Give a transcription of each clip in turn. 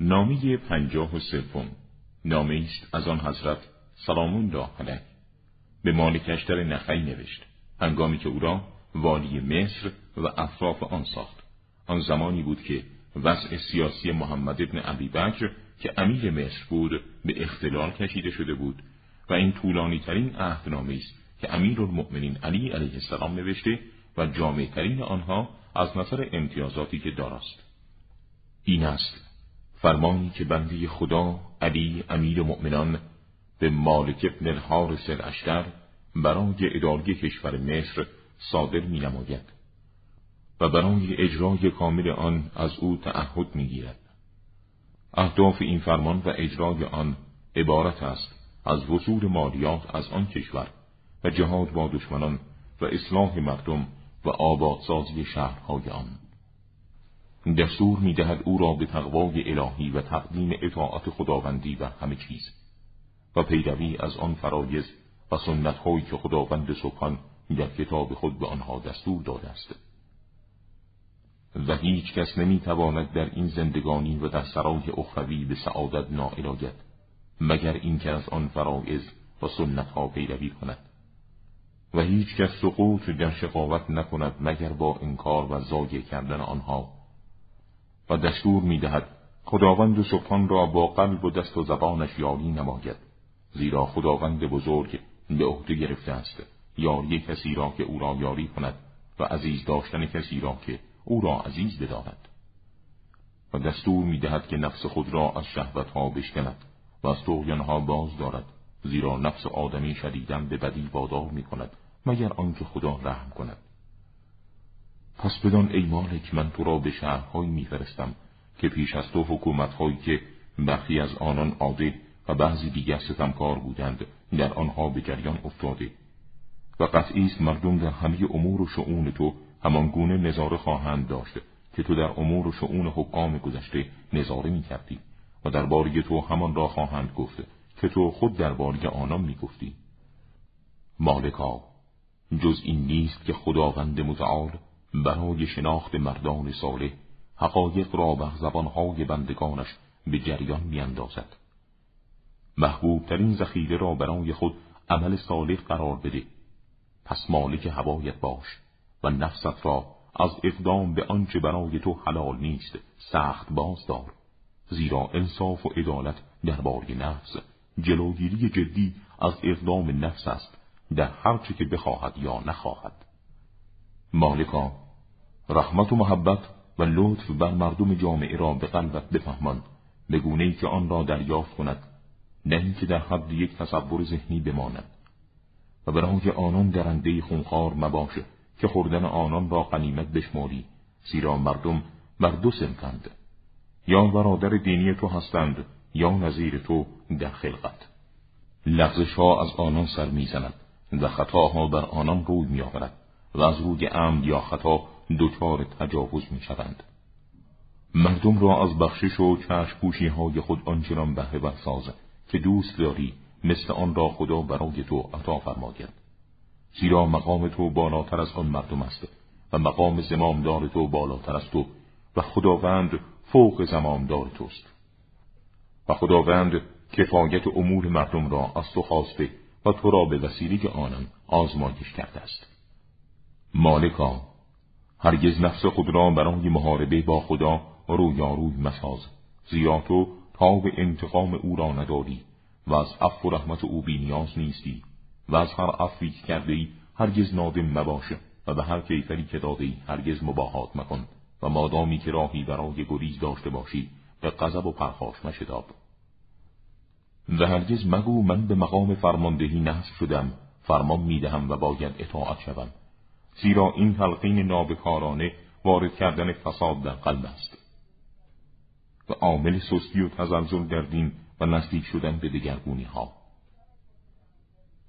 نامی پنجاه و سوم. نامه است از آن حضرت سلام الله علیه. به مالکشتر نخعی نوشت. هنگامی که او را والی مصر و اطراف آن ساخت. آن زمانی بود که وضع سیاسی محمد ابن عبی بکر که امیر مصر بود به اختلال کشیده شده بود و این طولانی ترین عهدنامه است که امیر المؤمنین علی علیه السلام نوشته و جامع ترین آنها از نظر امتیازاتی که داراست. این است فرمانی که بنده خدا علی امیر مؤمنان به مالک ابن الحارس الاشتر برای اداره کشور مصر صادر می نماید و برای اجرای کامل آن از او تعهد می گیرد. اهداف این فرمان و اجرای آن عبارت است از وصول مالیات از آن کشور و جهاد با دشمنان و اصلاح مردم و آبادسازی شهرهای آن. دستور می دهد او را به تقوای الهی و تقدیم اطاعت خداوندی و همه چیز و پیروی از آن فرایز و سنتهایی که خداوند سبحان در کتاب خود به آنها دستور داده است. و هیچ کس نمی تواند در این زندگانی و در سرای اخروی به سعادت نائل آید مگر اینکه از آن فرایز و سنتها پیروی کند. و هیچ کس سقوط در شقاوت نکند مگر با انکار و زایه کردن آنها و دستور می دهد خداوند سبحان را با قلب و دست و زبانش یاری نماید زیرا خداوند بزرگ به عهده گرفته است یاری کسی را که او را یاری کند و عزیز داشتن کسی را که او را عزیز بدارد. و دستور می دهد که نفس خود را از شهوت ها بشکند و از ها باز دارد زیرا نفس آدمی شدیدن به بدی وادار می کند مگر آنکه خدا رحم کند. پس بدان ای مالک من تو را به شهرهایی میفرستم که پیش از تو حکومتهایی که برخی از آنان عاده و بعضی دیگر ستمکار بودند در آنها به جریان افتاده و قطعی است مردم در همه امور و شعون تو همان گونه نظاره خواهند داشت که تو در امور و شعون حکام گذشته نظاره می کردی و در باری تو همان را خواهند گفت که تو خود در باری آنان می گفتی. مالکا جز این نیست که خداوند متعال برای شناخت مردان صالح حقایق را بر زبانهای بندگانش به جریان میاندازد. محبوب ترین ذخیره را برای خود عمل صالح قرار بده. پس مالک هوایت باش و نفست را از اقدام به آنچه برای تو حلال نیست سخت باز دار. زیرا انصاف و عدالت درباره نفس. جلوگیری جدی از اقدام نفس است در هر چه که بخواهد یا نخواهد. مالکا رحمت و محبت و لطف بر مردم جامعه را به قلبت بفهمان. به ای که آن را دریافت کند نه اینکه در حد یک تصور ذهنی بماند. و برای آنان درنده خونخوار مباشه که خوردن آنان را قنیمت بشماری زیرا مردم بر دو سمتند یا برادر دینی تو هستند یا نظیر تو در خلقت. لغزش ها از آنان سر می‌زند و خطاها بر آنان روی میآورد و از روی عمد یا خطا دچار تجاوز می‌شوند. مردم را از بخشش و چشم های خود آنچنان بهره سازد که دوست داری مثل آن را خدا برای تو عطا فرماید. زیرا مقام تو بالاتر از آن مردم است و مقام زمامدار تو بالاتر از تو و خداوند فوق زمامدار توست. و خداوند کفایت امور مردم را از تو خواسته و تو را به وسیله آنان آزمایش کرده است. مالکا هرگز نفس خود را برای محاربه با خدا رویاروی مساز. زیرا تو تا به انتقام او را نداری و از عفو و رحمت او نیاز نیستی و از هر عفوی که کرده ای هرگز نادم مباشه و به هر کیفری که داده ای هرگز مباهات مکن و مادامی که راهی برای گریز داشته باشی به غضب و پرخاش مشتاب و هرگز مگو من به مقام فرماندهی نصب شدم فرمان می‌دهم و باید اطاعت شوم. زیرا این تلقین نابکارانه وارد کردن فساد در قلب است. و عامل سستی و تزلزل در دین و نزدیک شدن به دگرگونی ها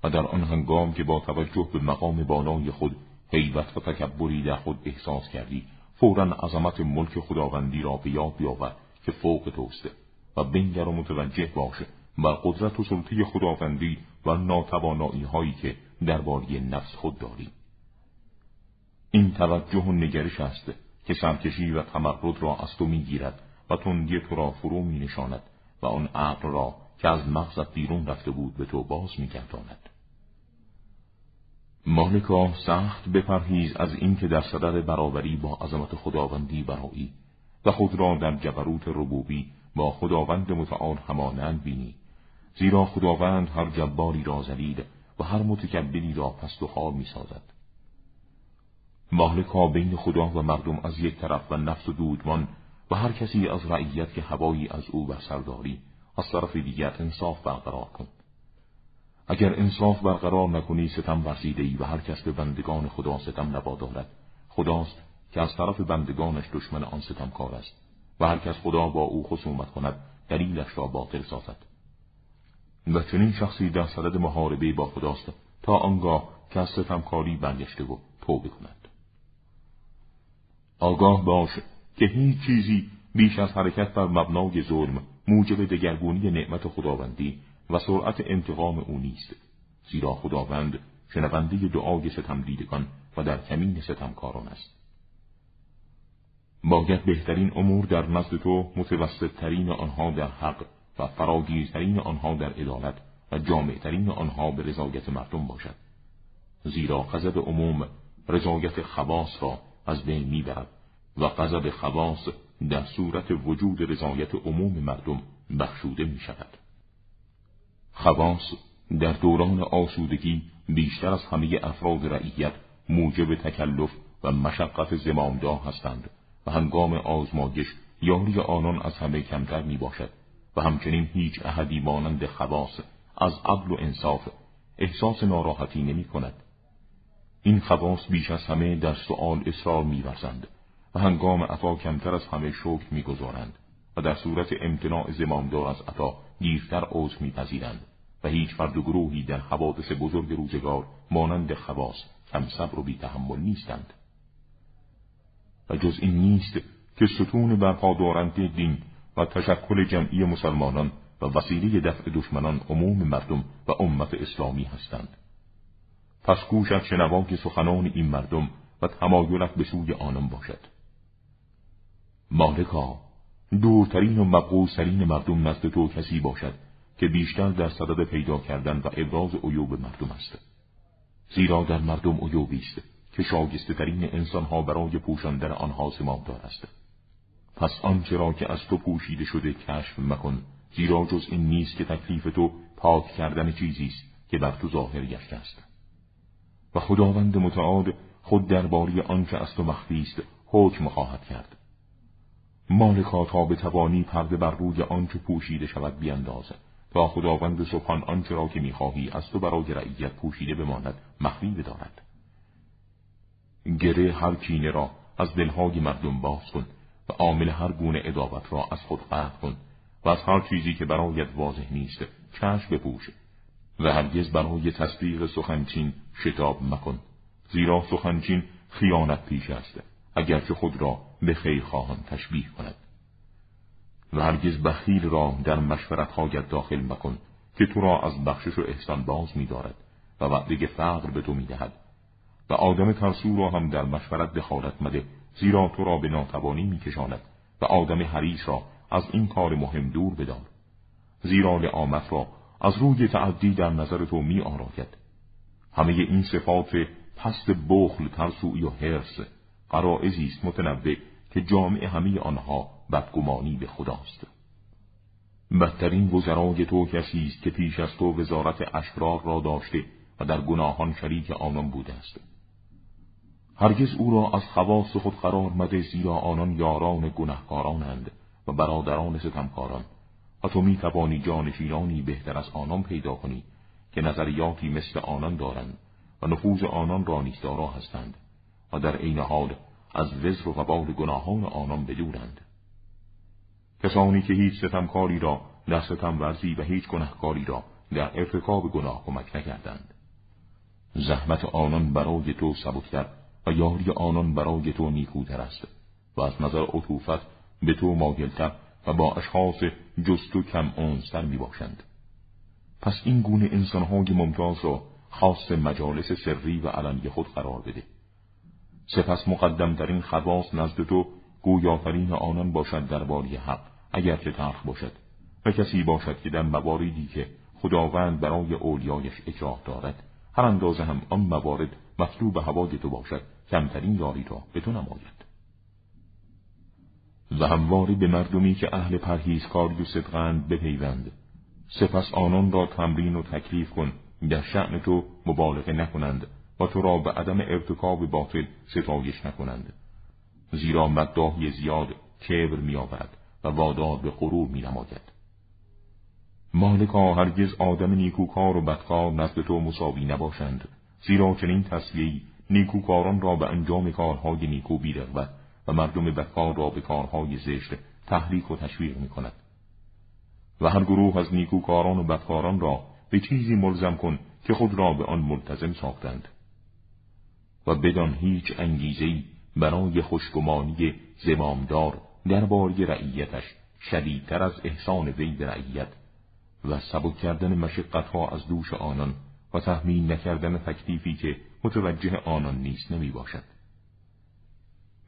و در آن هنگام که با توجه به مقام بالای خود حیبت و تکبری در خود احساس کردی فورا عظمت ملک خداوندی را به یاد بیاور که فوق توسته و بنگر و متوجه باشه بر قدرت و سلطه خداوندی و ناتوانایی هایی که درباره نفس خود داری این توجه و نگرش است که سرکشی و تمرد را از تو می‌گیرد و تندی تو را فرو می نشاند و آن عقل را که از مغزت بیرون رفته بود به تو باز می گرداند. مالکا سخت بپرهیز از اینکه در صدر برابری با عظمت خداوندی برایی و خود را در جبروت ربوبی با خداوند متعال همانند بینی زیرا خداوند هر جباری را زلیل و هر متکبری را پست و خار می سازد. مالکا بین خدا و مردم از یک طرف و نفس و دودمان و هر کسی از رعیت که هوایی از او بر سرداری از طرف دیگر انصاف برقرار کن. اگر انصاف برقرار نکنی ستم ورزیده ای و هر کس به بندگان خدا ستم نبادارد خداست که از طرف بندگانش دشمن آن ستم کار است و هر کس خدا با او خصومت کند دلیلش را باطل سازد. و چنین شخصی در صدد محاربه با خداست تا آنگاه که از ستمکاری برگشته و توبه کند. آگاه باش که هیچ چیزی بیش از حرکت بر مبنای ظلم موجب دگرگونی نعمت خداوندی و سرعت انتقام او نیست. زیرا خداوند شنونده دعای ستم دیدگان و در کمین ستمکاران است. باید بهترین امور در نزد تو متوسط ترین آنها در حق و فراگیرترین آنها در عدالت و جامعترین آنها به رضایت مردم باشد. زیرا غضب عموم رضایت خواص را از بین می‌برد و غضب خواص در صورت وجود رضایت عموم مردم بخشوده می شود. خواص در دوران آسودگی بیشتر از همه افراد رعیت موجب تکلف و مشقت زمامداه هستند و هنگام آزمایش یاری آنان از همه کمتر می باشد و همچنین هیچ احدی مانند خواص از عدل و انصاف احساس ناراحتی نمی کند. این خواص بیش از همه در سؤال اصرار میورزند و هنگام عطا کمتر از همه شکر می‌گذارند و در صورت امتناع زمامدار از عطا دیرتر عذر میپذیرند و هیچ فرد و گروهی در حوادث بزرگ روزگار مانند خواص کم صبر و بی تحمل نیستند. و جز این نیست که ستون برپادارنده دین و تشکل جمعی مسلمانان و وسیله دفع دشمنان عموم مردم و امت اسلامی هستند. پس گوشت شنوای سخنان این مردم و تمایلت به سوی آنان باشد. مالکا دورترین و مقبولترین مردم نزد تو کسی باشد که بیشتر در صدد پیدا کردن و ابراز عیوب مردم است. زیرا در مردم عیوبی است که شاگسته ترین انسانها برای پوشاندن آنها سمامدار است. پس آنچه را که از تو پوشیده شده کشف مکن زیرا جز این نیست که تکلیف تو پاک کردن چیزی است که بر تو ظاهر گشته است. و خداوند متعال خود درباره آنچه از تو مخفی است حکم خواهد کرد. مالکا تا به توانی پرده بر روی آنچه پوشیده شود بیاندازد تا خداوند سبحان آنچه را که می‌خواهی از تو برای رعیت پوشیده بماند مخفی بدارد. گره هر کینه را از دلهای مردم باز کن و عامل هر گونه ادابت را از خود قطع کن و از هر چیزی که برایت واضح نیست چشم بپوش. و هرگز برای تصدیق سخنچین شتاب مکن زیرا سخنچین خیانت پیش است اگرچه خود را به خیر خواهان تشبیه کند. و هرگز بخیل را در مشورت داخل مکن که تو را از بخشش و احسان باز می‌دارد و وعده فقر به تو می‌دهد. و آدم ترسو را هم در مشورت دخالت مده زیرا تو را به ناتوانی میکشاند و آدم حریص را از این کار مهم دور بدار. زیرا لعامت را از روی تعدی در نظر تو می آراید. همه این صفات پست بخل ترسوی و حرس قرائزی است متنوع که جامع همه آنها بدگمانی به خداست. بدترین وزرای تو کسی است که پیش از تو وزارت اشرار را داشته و در گناهان شریک آنان بوده است. هرگز او را از خواص خود قرار مده زیرا آنان یاران گنهکارانند و برادران ستمکاران. تو می توانی جانشینانی بهتر از آنان پیدا کنی که نظریاتی مثل آنان دارند و نفوذ آنان را نیستارا هستند و در عین حال از وزر و وبال گناهان آنان بدورند. کسانی که هیچ ستمکاری را در ستم ورزی و هیچ گناهکاری را در ارتکاب گناه کمک نکردند. زحمت آنان برای تو سبکتر و یاری آنان برای تو نیکوتر است و از نظر عطوفت به تو ماگلتر و با اشخاص جست و کم اونستر می باشند. پس این گونه انسانهای ممتاز را خاص مجالس سری و علنی خود قرار بده. سپس مقدمترین خواص نزد تو گویاترین آنان باشد درباره حق اگرچه تلخ باشد و کسی باشد که در مواردی که خداوند برای اولیایش اکراه دارد هر اندازه هم آن موارد مطلوب هوای تو باشد کمترین یاری را به تو نماید و همواری به مردمی که اهل پرهیزکاری و صدقند بپیوند سپس آنان را تمرین و تکلیف کن در شعن تو مبالغه نکنند و تو را به عدم ارتکاب باطل ستایش نکنند زیرا مداهی زیاد کبر میآورد و وادار به غرور می نماید. مالکا هرگز آدم نیکوکار و بدکار نزد تو مساوی نباشند زیرا چنین تصویهی نیکوکاران را به انجام کارهای نیکو بیرغبت و مردم بدکار را به کارهای زشت تحریک و تشویق می کند. و هر گروه از نیکوکاران و بدکاران را به چیزی ملزم کن که خود را به آن ملتزم ساختند و بدان هیچ انگیزهای برای خوشگمانی زمامدار درباره رعیتش شدیدتر از احسان وی به رعیت و سبک کردن مشقتها از دوش آنان و تحمیل نکردن تکلیفی که متوجه آنان نیست نمی باشد.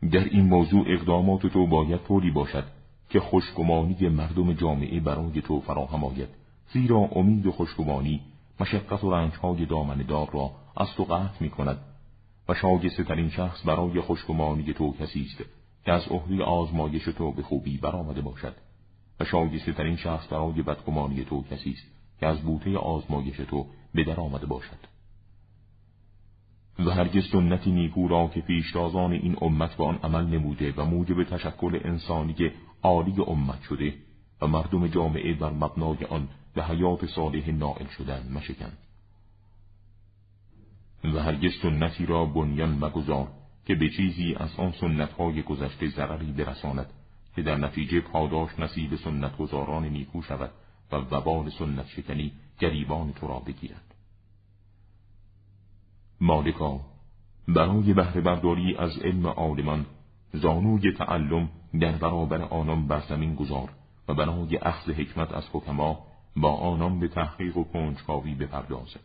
در این موضوع اقدامات تو باید طوری باشد که خوشگمانی مردم جامعه برای تو فراهم آید. زیرا امید و خوشگمانی مشقت و رنجهای دامندار را از تو قطع می کند و شاگسته ترین شخص برای خوشگمانی تو کسی است که از عهده آزمایش تو به خوبی برآمده باشد. و شاگسته ترین شخص برای بدگمانی تو کسی است که از بوته آزمایش تو به در آمده باشد. و هرگز سنتی نیکو را که پیشتازان این امت به آن عمل نموده و موجب تشکل انسانی عالی امت شده و مردم جامعه بر مبنای آن به حیات صالح نائل شدن مشکن و هرگز سنتی را بنیان مگذار که به چیزی از آن سنتهای گذشته ضرری برساند که در نتیجه پاداش نصیب سنت گذاران نیکو شود و وبال سنت شکنی گریبان تو را بگیرد. مالکا برای بهره برداری از علم عالمان زانوی تعلم در برابر آنان بر زمین گذار و برای اخذ حکمت از حکما با آنان به تحقیق و کنجکاوی بپردازد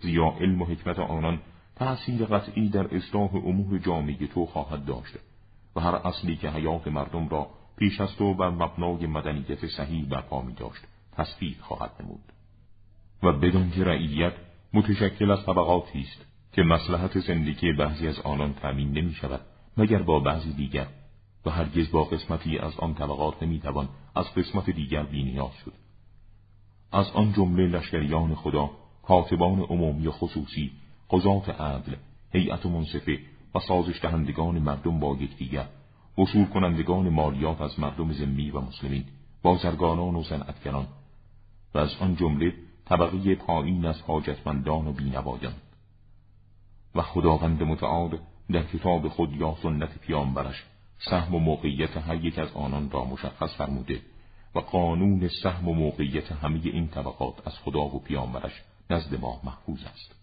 زیرا علم و حکمت آنان تأثیر قطعی در اصلاح امور جامعه تو خواهد داشت و هر اصلی که حیات مردم را پیش از تو بر مبنای مدنیت صحیح برپا می داشت تصفیق خواهد نمود. و بدون که رعیت متشکل از طبقاتی است که مسلحت زندگی بعضی از آنان تأمین نمی شود مگر با بعضی دیگر و هرگز با قسمتی از آن طبقات نمی‌توان از قسمت دیگر بینیاز شد. از آن جمله لشکریان خدا کاتبان عمومی و خصوصی قضات عدل هیئت منصفه و سازش دهندگان مردم با یکدیگر وصول کنندگان مالیات از مردم زمی و مسلمین بازرگانان و صنعتگران و از آن جمله طبقه پایین از حاجتمندان و بینوایان. و خداوند متعال در کتاب خود یا سنت پیامبرش سهم و موقعیت هر یک از آنان را مشخص فرموده و قانون سهم و موقعیت همه این طبقات از خدا و پیامبرش نزد ما محفوظ است.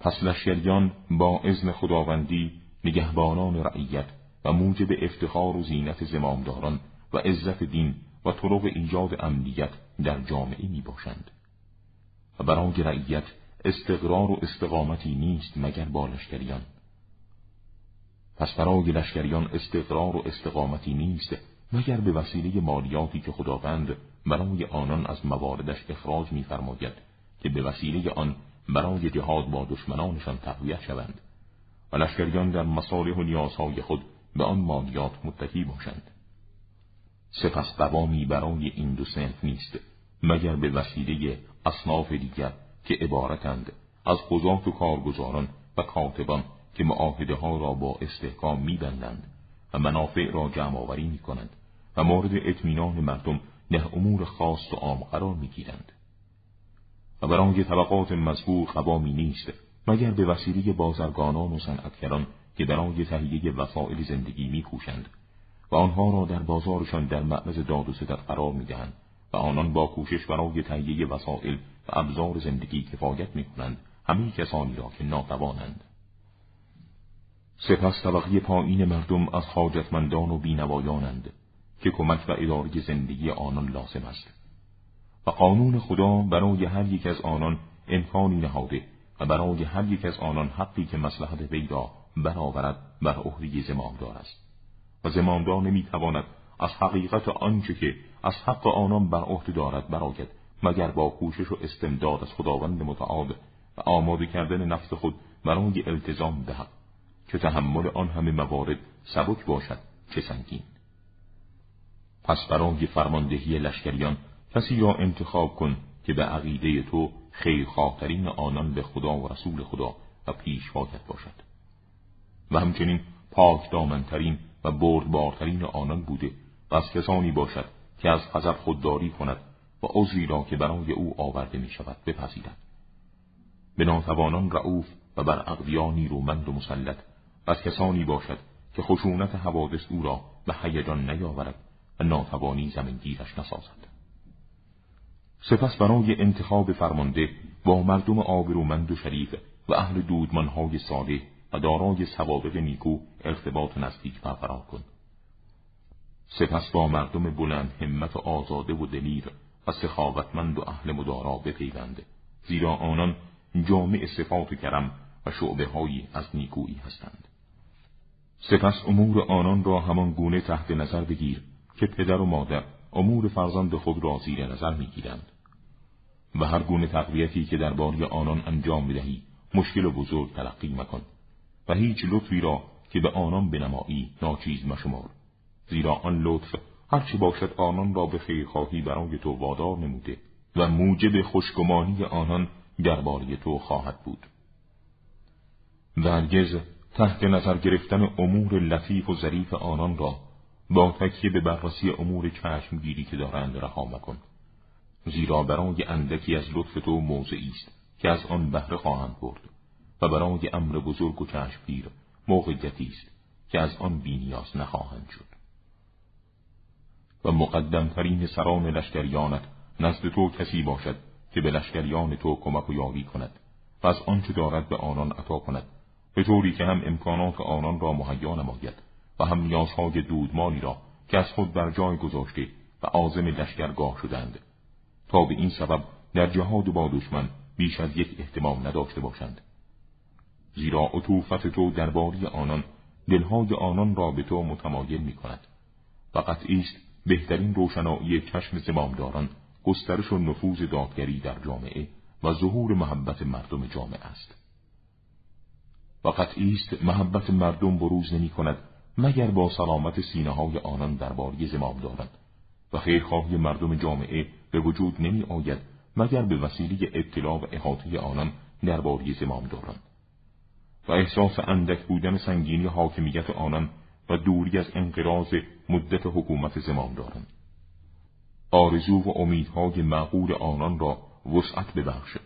پس لشکریان با اذن خداوندی نگهبانان رعیت و موجب افتخار و زینت زمامداران و عزت دین و طرق ایجاد امنیت در جامعه می باشند و برای رعیت استقرار و استقامتی نیست مگر با لشکریان. پس برای لشکریان استقرار و استقامتی نیست مگر به وسیله مالیاتی که خداوند برای آنان از مواردش اخراج می‌فرماید که به وسیله آن برای جهاد با دشمنانشان تقویت شوند و لشکریان در مصالح و نیازهای خود به آن مالیات متکی باشند. سپس قوامی برای این دو سنف نیست مگر به وسیله اصناف دیگر که عبارتند از قضات و کارگزاران و کاتبان که معاهده ها را با استحکام میبندند و منافع را جمع آوری می کنند و مورد اطمینان مردم نه امور خاص و عام قرار می گیرند. و برای طبقات مذکور قوامی نیست مگر به وسیله بازرگانان و صنعتگران که برای تهیه وسایل زندگی میکوشند و آنها را در بازارشان در معرض داد و ستد قرار می‌دهند و آنان با کوشش برای تهیه وسایل و ابزار زندگی کفایت می‌کنند. همه کسانی را که ناتوانند. سپس طبقه پایین مردم از حاجتمندان و بینوایانند که کمک و اداره زندگی آنان لازم است. و قانون خدا برای هر یک از آنان امکانی نهاده و برای هر یک از آنان حقی که مسلحت وی برآورد بر عهده زمامدار است. و زمامدار نمی‌تواند از حقیقت آنچه که از حق آنان بر عهده دارد براید مگر با کوشش و استمداد از خداوند متعال و آماده کردن نفس خود برای التزام حق که تحمل آن همه موارد سبک باشد چه سنگین. پس برای فرماندهی لشکریان کسی را انتخاب کن که به عقیده تو خیرخواهترین آنان به خدا و رسول خدا و پیشوایت باشد. و همچنین پاک دامنترین و بردبارترین آنان بوده و از کسانی باشد که از غضب خودداری کند و عذری را که برای او آورده می شود بپذیرد. به ناتوانان رعوف و بر اقویا نیرومند و مسلط از کسانی باشد که خشونت حوادث او را به هیجان نیاورد و ناتوانی زمینگیرش نسازد. سپس برای انتخاب فرمانده با مردم آبرومند و شریف و اهل دودمانهای صالح و دارای سوابق نیکو ارتباط نزدیک برقرار کن. سپس با مردم بلند همت و آزاده و دلیر و سخاوتمند و اهل مدارا بپیوند زیرا آنان جامع صفات کرم و شعبه هایی از نیکویی هستند. سپس امور آنان را همان گونه تحت نظر بگیر که پدر و مادر امور فرزند خود را زیر نظر می‌گیرند. و هر گونه تقویتی که درباره آنان انجام بدهی مشکل و بزرگ تلقی مکن و هیچ لطفی را که به آنان بنمایی ناچیز مشمار زیرا آن لطف هرچه باشد آنان را به خیرخواهی برای تو وادار نموده و موجب خوشگمانی آنان درباره تو خواهد بود. و هرگز تحت نظر گرفتن امور لطیف و ظریف آنان را با تکیه به بررسی امور چشمگیری که دارند رها مکن. زیرا برای اندکی از لطف تو موضعی است که از آن بهره خواهند برد و برای امر بزرگ و چشمگیر موقعیتی است که از آن بینیاز نخواهند شد. و مقدمترین سران لشکریانت نزد تو کسی باشد که به لشکریان تو کمک و یاری کند و از آنچه دارد به آنان عطا کند به طوری که هم امکانات آنان را مهیا نماید و هم نیازهای دودمانی را که از خود بر جای گذاشته و عازم لشکرگاه شدند. تا به این سبب در جهاد با دشمن بیش از یک احتمام نداشته باشند. زیرا عطوفت تو درباری آنان دلهای آنان را به تو متمایل می کند و قطعی بهترین روشنایی چشم زمامداران گسترش و نفوذ دادگری در جامعه و ظهور محبت مردم جامعه است. و قطعی است محبت مردم بروز نمی کند مگر با سلامت سینه های آنان درباره زمامداران. و خیرخواهی مردم جامعه به وجود نمی آید مگر به وسیله اطلاع و احاطه آنان درباره زمامداران. و احساس اندک بودن سنگینی حاکمیت آنان و دوری از انقراض مدت حکومت زمامداران آرزو و امیدهای معقول آنان را وسعت ببخش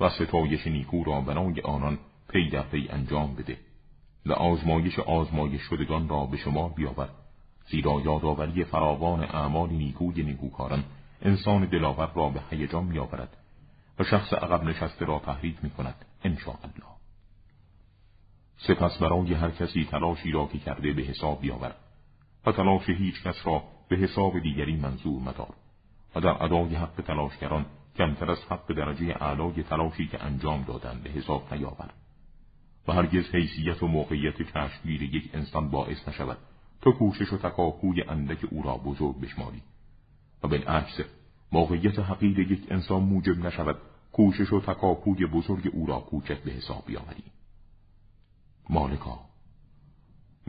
و ستایش نیکو را بنای آنان پی در پی انجام بده و آزمایش آزمایش شدگان را به شما بیاور زیرا یادآوری فراوان اعمال نیکوی نیکوکاران انسان دلاور را به هیجان میآورد و شخص عقب نشسته را تحریک می کند الله سپس برای هر کسی تلاشی را که کرده به حساب بیاور و تلاش هیچ کس را به حساب دیگری منظور مدار و در ادای حق تلاشگران کمتر از حق درجه اعلای تلاشی که انجام دادن به حساب نیاور و هرگز حیثیت و موقعیت کشفگیر یک انسان باعث نشود تا کوشش و تکاپوی اندک او را بزرگ بشماری و بالعکس موقعیت حقیر یک انسان موجب نشود کوشش و تکاپوی بزرگ او را کوچک به حساب بیاوری مالکا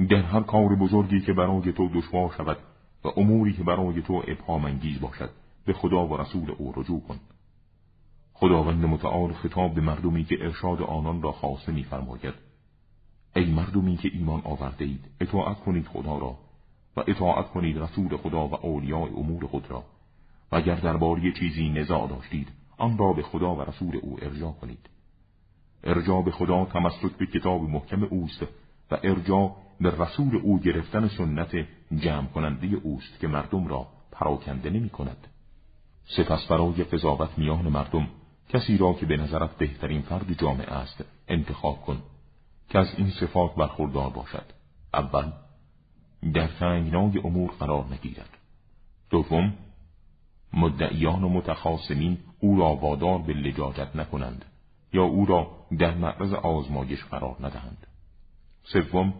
در هر کار بزرگی که برای تو دشوار شود و اموری که برای تو ابهامانگیز باشد به خدا و رسول او رجوع کن. خداوند متعال خطاب به مردمی که ارشاد آنان را خاصه میفرماید. ای مردمی که ایمان آورده اید اطاعت کنید خدا را و اطاعت کنید رسول خدا و اولیاء امور خود را. و اگر درباره چیزی نزاع داشتید آن را به خدا و رسول او ارجاع کنید. ارجاع به خدا تمسک به کتاب محکم اوست و ارجاع به رسول او گرفتن سنت جمع کننده اوست که مردم را پراکنده نمی کند. سپس برای قضاوت میان مردم کسی را که به نظرت بهترین فرد جامعه است انتخاب کن که از این صفات برخوردار باشد. اول در تنگنای امور قرار نگیرد. دوم مدعیان و متخاصمین او را وادار به لجاجت نکنند. یا او را در معرض آزمایش قرار ندهند. سوم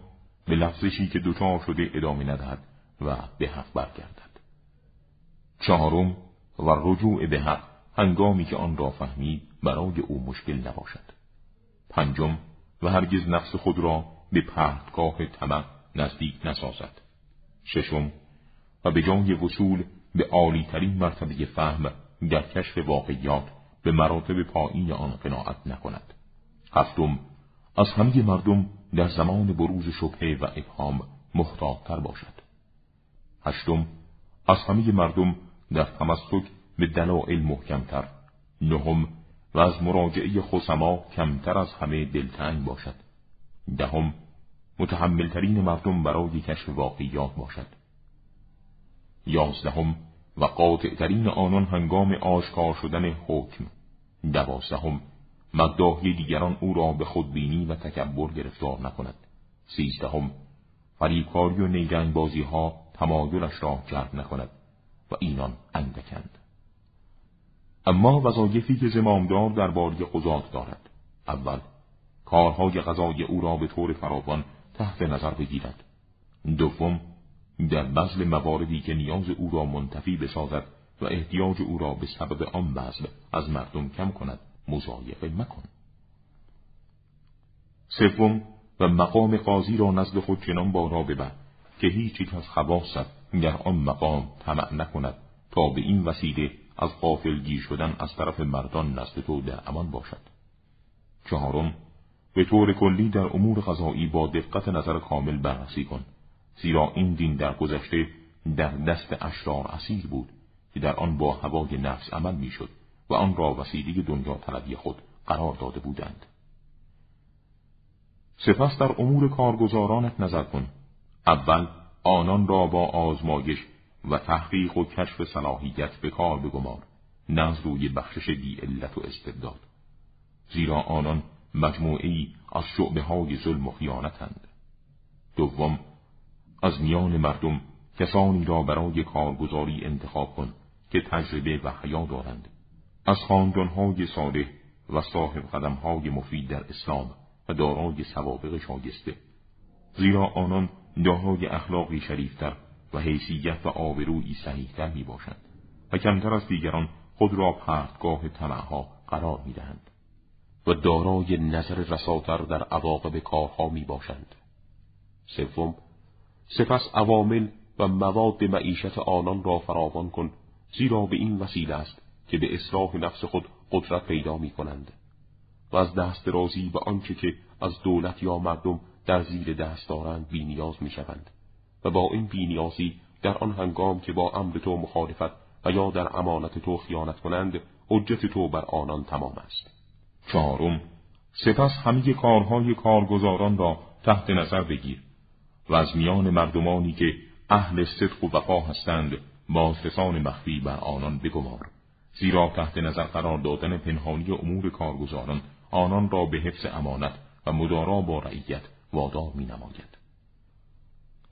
به لفظشی که دوچار شده ادامه ندهد و به حق برگردد. چهارم و رجوع به حق هنگامی که آن را فهمید برای او مشکل نباشد. پنجم و هرگز نفس خود را به پهتگاه طمع نزدیک نسازد. ششم و به جای وصول به عالی ترین مرتبه فهم در کشف واقعیات به مراتب پایین آن قناعت نکند. هفتم از همه مردم در زمان بروز شبهه و ابهام محتاطتر باشد. هشتم از همه مردم در تمسک به دلائل محکمتر. نهم و از مراجعه خسما کمتر از همه دلتنگ باشد. دهم متحملترین مردم برای کشف واقعیات باشد. یازدهم و قاطعترین آنان هنگام آشکار شدن حکم. دوازدهم مداحی دیگران او را به خودبینی و تکبر گرفتار نکند. سیزدهم فریبکاری و نیرنگ بازی ها تمایلش را جلب نکند و اینان اندکند. اما وظایفی که زمامدار درباره قضات دارد. اول کارهای غذای او را به طور فراوان تحت نظر بگیرد. دوم در بذل مواردی که نیاز او را منتفی بسازد و احتیاج او را به سبب آن بذل از مردم کم کند مزایقه مکن. سوم و مقام قاضی را نزد خود چنان بارا ببر که هیچ یک از خواست در آن مقام طمع نکند تا به این وسیله از گیر شدن از طرف مردان نزد تو در امان باشد. چهارم به طور کلی در امور غذایی با دقت نظر کامل بررسی کن. زیرا این دین در گذشته در دست اشرار اسیر بود که در آن با هوای نفس عمل می‌شد و آن را وسیله دنیا طلبی خود قرار داده بودند. سپس در امور کارگزارانت نظر کن. اول آنان را با آزمایش و تحقیق و کشف صلاحیت به کار بگمار. نه روی بخشش بی علت و استبداد. زیرا آنان مجموعی از شعبه های ظلم و خیانتند. دوم از میان مردم کسانی را برای کارگزاری انتخاب کن که تجربه و حیا دارند از خاندانهای صالح و صاحب قدمهای مفید در اسلام و دارای سوابق شاگسته زیرا آنان دارای اخلاقی شریفتر و حیثیت و آبرویی صحیحتر می باشند و کمتر از دیگران خود را پرتگاه طمعها قرار می دهند و دارای نظر رساتر در عواقب کارها می باشند. سوم سپس عوامل و مواد معیشت آنان را فراوان کن زیرا به این وسیله است که به اصلاح نفس خود قدرت پیدا می کنند و از دست رازی به آنچه که از دولت یا مردم در زیر دست دارند بینیاز می شوند و با این بینیازی در آن هنگام که با امر تو مخالفت و یا در امانت تو خیانت کنند حجت تو بر آنان تمام است. چهارم سپس همه کارهای کارگزاران را تحت نظر بگیر. و از میان مردمانی که اهل صدق و وفا هستند بازرسان مخفی بر آنان بگمار زیرا تحت نظر قرار دادن پنهانی امور کارگزاران آنان را به حفظ امانت و مدارا با رعیت وادار می نماید.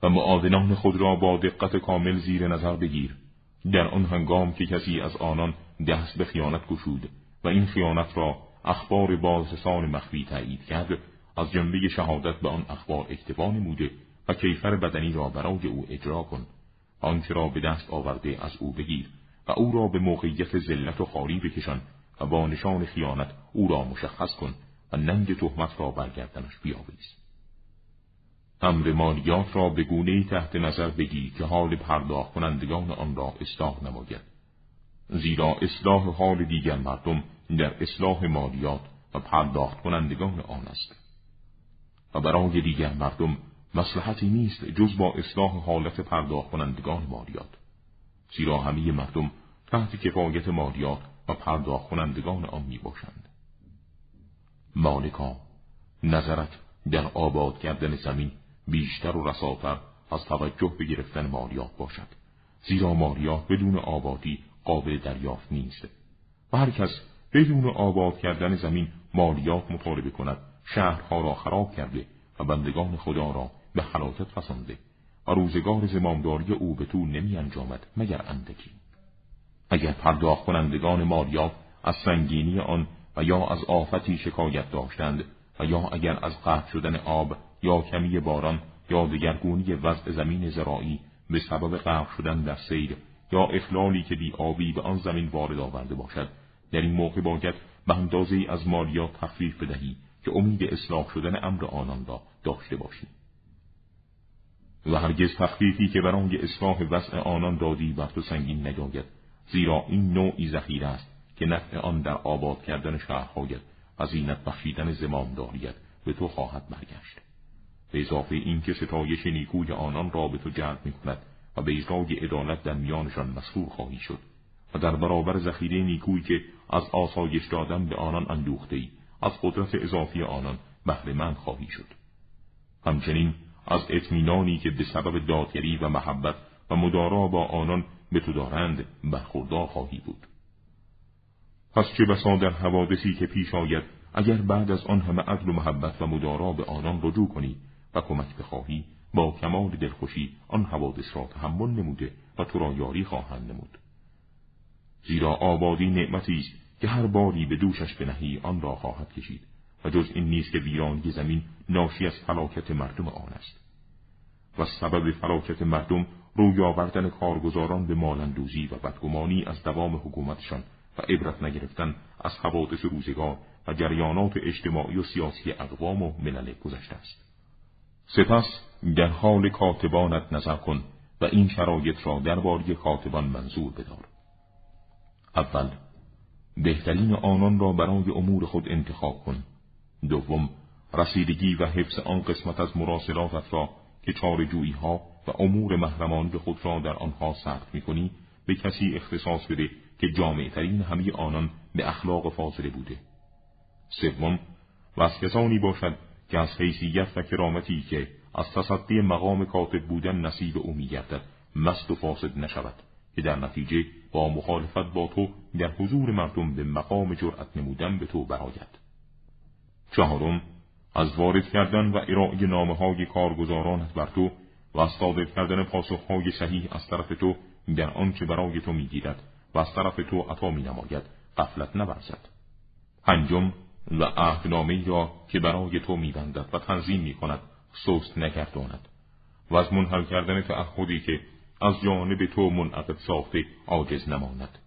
و معاونان خود را با دقت کامل زیر نظر بگیر در آن هنگام که کسی از آنان دست به خیانت گشود و این خیانت را اخبار بازرسان مخفی تایید کرد از جنبه شهادت به آن اخبار اکتفا نموده کیفر بدنی را برای او اجرا کن. آنچه را به دست آورده از او بگیر و او را به موقعیت ذلت و خاری بکشان و با نشان خیانت او را مشخص کن و ننگ تهمت را برگردنش بیاویز. امر مالیات را به گونه تحت نظر بگی که حال پرداخت کنندگان آن را اصلاح نماید. زیرا اصلاح حال دیگر مردم در اصلاح مالیات و پرداخت کنندگان آن است. و برای دیگر مردم مصلحتی نیست جز با اصلاح حالت پرداخت کنندگان مالیات. زیرا همه مردم تحت کفایت مالیات و پرداخت کنندگان آن می باشند مالکا نظرت در آباد کردن زمین بیشتر و رساتر از توجه به گرفتن مالیات باشد. زیرا مالیات بدون آبادی قابل دریافت نیست. و هر کس بدون آباد کردن زمین مالیات مطالبه کند شهرها را خراب کرده و بندگان خدا را به حلاکت فسانده و روزگار زمامداری او به تو نمی انجامد مگر اندکی. اگر پرداخت کنندگان مالیات از سنگینی آن و یا از آفتی شکایت داشتند و یا اگر از قطع شدن آب یا کمی باران یا دگرگونی وضع زمین زراعی به سبب غرق شدن در سیر یا اخلالی که بی آبی به آن زمین وارد آورده باشد در این موقع باید به اندازه از مالیات تخفیف بدهی که امید اصلاح شدن امر آنان را داشته باشی. و هرگز تخفیفی که برای اصلاح وضع آنان دادی بر تو سنگین نجاید زیرا این نوعی ذخیره است که نفع آن در آباد کردن شهرهایت زینت بخشیدن داریت به تو خواهد برگشت. به اضافه اینکه ستایش نیکوی آنان را به تو جلب می کند و به اجرای عدالت در میانشان مسئول خواهی شد و در برابر ذخیره نیکویی که از آسایش دادن به آنان اندوخته ای از قدرت اضافی آنان بهره خواهی شد. همچنین از اطمینانی که به سبب دادگری و محبت و مدارا با آنان به تو دارند برخوردار خواهی بود. پس چه بسا در حوادثی که پیش آید اگر بعد از آن همه عدل و محبت و مدارا به آنان رجوع کنی و کمک بخواهی با کمال دلخوشی آن حوادث را تحمل نموده و تو را یاری خواهند نمود. زیرا آبادی نعمتی است که هر باری به دوشش بنهی آن را خواهد کشید. و جز این نیست که ویرانی زمین ناشی از فلاکت مردم آن است. و سبب فلاکت مردم روی آوردن کارگزاران به مال‌اندوزی و بدگمانی از دوام حکومتشان و عبرت نگرفتن از حوادث روزگار و جریانات اجتماعی و سیاسی اقوام و ملل گذشته است. سپس در حال کاتبانت نظر کن و این شرایط را درباره کاتبان منظور بدار. اول بهترین آنان را برای امور خود انتخاب کن. دوم رسیدگی و حفظ آن قسمت از مراسلاتت را که چارجویی ها و امور محرمانی خود را در آنها سخت می به کسی اختصاص بده که جامعترین همه آنان به اخلاق فاصله بوده. سوم و از کسانی باشد که از حیثیت و کرامتی که از تصدی مقام کاتب بودن نصیب او میگردد مست و فاسد نشود که در نتیجه با مخالفت با تو در حضور مردم به مقام جرأت نمودن به تو برآید. چهارم از وارد کردن و ارائه نامه های کارگزارانت بر تو و از صادر کردن پاسخهای صحیح از طرف تو در آنچه برای تو می‌گیرد و از طرف تو عطا می نماید غفلت نورزد. پنجم و عهدنامه را که برای تو میبندد و تنظیم می کند سست نگرداند. و از منحل کردن تعهدی که از جانب تو منعقد ساخته عاجز نماند.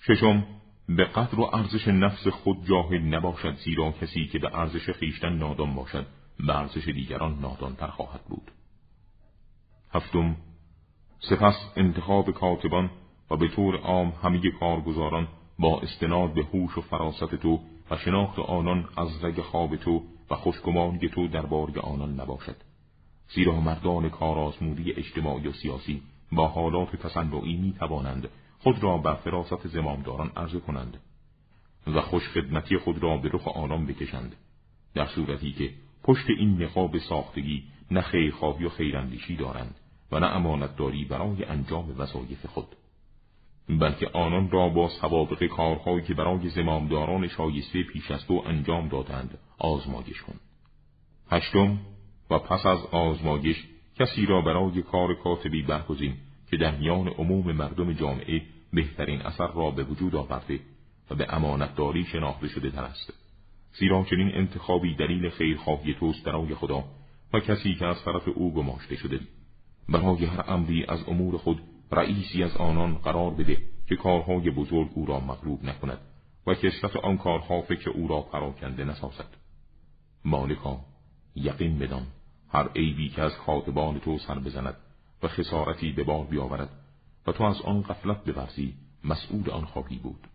ششم به قدر و ارزش نفس خود جاهل نباشد زیرا کسی که به ارزش خیشتن نادان باشد به ارزش دیگران نادانتر خواهد بود. هفتم سپس انتخاب کاتبان و به طور عام همه کارگزاران با استناد به هوش و فراست تو و شناخت آنان از رگ خواب تو و خوشگمانی تو درباره آنان نباشد. زیرا مردان کارآزمودی اجتماعی و سیاسی با حالات تصنعی می توانند خود را بر فراست زمامداران عرضه کنند و خوشخدمتی خود را به رخ آنان بکشند در صورتی که پشت این نقاب ساختگی نه خیرخواهی و خیراندیشی دارند و نه امانتداری برای انجام وظایف خود بلکه آنان را با سوابق کارهایی که برای زمامداران شایسته پیش از تو انجام دادند آزمایش کن. هشتم و پس از آزمایش کسی را برای کار کاتبی برگزین. که در میان عموم مردم جامعه بهترین اثر را به وجود آورده و به امانتداری شناخته شده تر است. زیرا چنین انتخابی دلیل خیرخواهی توست برای خدا و کسی که از طرف او گماشته شده. برای هر امری از امور خود رئیسی از آنان قرار بده که کارهای بزرگ او را مغلوب نکند و کسرت آن کارها فکر او را پراکنده نسازد. مالکا یقین بدان هر عیبی که از خاطبان تو سر بزند و خسارتی به بار بیاورد و تو از آن غفلت بورزی مسئول آن خواهی بود.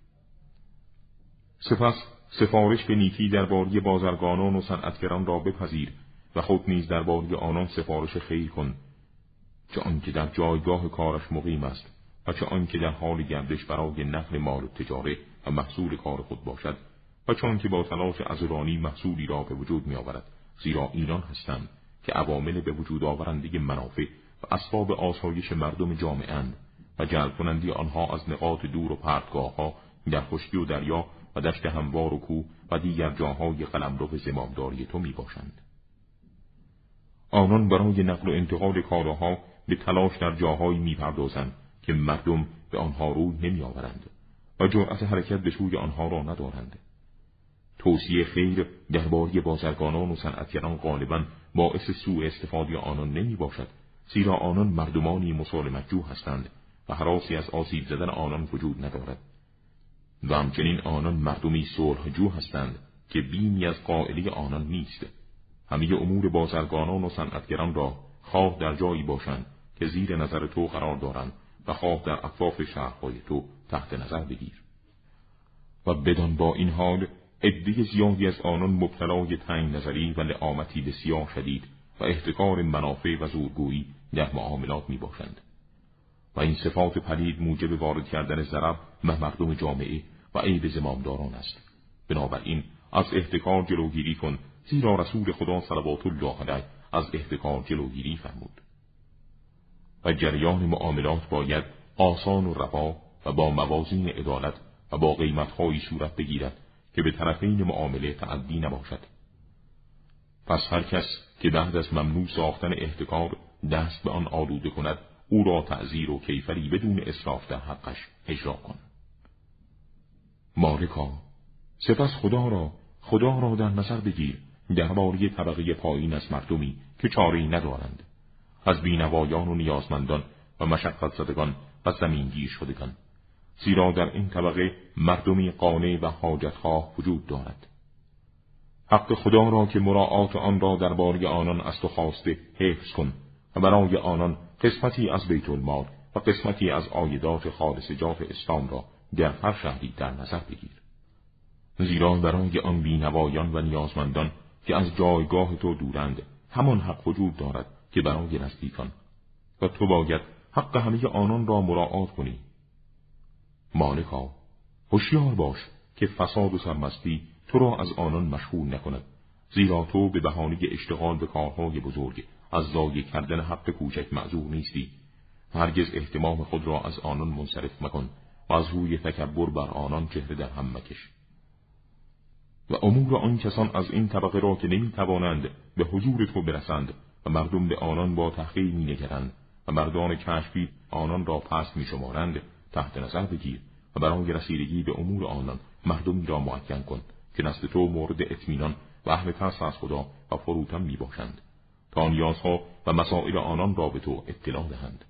سپس سفارش به نیکی درباره بازرگانان و صنعتگران را بپذیر و خود نیز درباره آنان سفارش خیر کن چه آنکه در جایگاه کارش مقیم است و چه آنکه در حال گردش برای نقل مال و تجاره و محصول کار خود باشد و چون که با تلاش ازرانی محصولی را به وجود می آورد زیرا اینان هستند که عوامل به وجود آورنده منافع و اسباب آسایش مردم جامعه و جلب کنندی آنها از نقاط دور و پرتگاه ها در خشکی و دریا و دشت هموار و کوه و دیگر جاهای قلمرو زمامداری تو می باشند. آنان برای نقل و انتقال کارها به تلاش در جاهایی می‌پردازند که مردم به آنها روی نمیآورند و جرأت حرکت به سوی آنها را ندارند توصیه خیر درباره بازرگانان و صنعتگران غالبا باعث سوء استفاده آنان نمی باشد زیرا آنان مردمانی مسالمتجو هستند و حراسی از آسیب زدن آنان وجود ندارد. و همچنین آنان مردمی صلحجو هستند که بیمی از قائلی آنان نیست. همه امور بازرگانان و صنعتگران را خواه در جایی باشند که زیر نظر تو قرار دارند و خواه در اطراف شهرهای تو تحت نظر بگیر. و بدان با این حال عده زیادی از آنان مبتلای تنگ نظری و لعامتی بسیار شدید و احتکار منافع و زورگویی در معاملات می باشند. و این صفات پلید موجب وارد کردن ضرر و مردم جامعه و عیب زمامداران است. بنابراین از احتکار جلوگیری کن زیرا رسول خدا صلوات الله علیه از احتکار جلوگیری فرمود. و جریان معاملات باید آسان و رفا و با موازین عدالت و با قیمتهایی صورت بگیرد که به طرفین معامله تعدی نباشد پس هر کس که بعد از ممنوع ساختن احتکار دست به آن آلوده کند او را تعذیر و کیفری بدون اصراف در حقش اجرا کن. مالکا سپس خدا را خدا را در نظر بگیر. درباره طبقه پایین از مردمی که چاره ندارند. از بینوایان و نیازمندان و مشقت زدگان و زمینگیر شدگان. زیرا در این طبقه مردمی قانع و حاجتخواه وجود دارد. حق خدا را که مراعات آن را درباره آنان از تو خواسته حفظ کن. و برای آنان قسمتی از بیت المال و قسمتی از آیدات خالصجات اسلام را در هر شهری در نظر بگیر. زیرا برای آن بینوایان و نیازمندان که از جایگاه تو دورند همان حق وجود دارد که برای نزدیکان. و تو باید حق همه آنان را مراعات کنی. مالکا هوشیار باش که فساد و سرمستی تو را از آنان مشغول نکند زیرا تو به بهانه اشتغال به کارهای بزرگ از ضایع کردن حق کوچک معذور نیستی. هرگز احتمام خود را از آنان منصرف مکن و از روی تکبر بر آنان چهره در هم مکش. و امور آن کسان از این طبقه را که نمی توانند به حضور تو برسند و مردم به آنان با تحقیل می نگرند و مردان کشفی آنان را پس می شمارند تحت نظر بگیر و برای رسیدگی به امور آنان مردمی را معکن کن که نزد تو مورد اطمینان و اهل ترس از خدا و فروتن می باشند تا نیازها و مسائل آنان را به تو اطلاع دهند.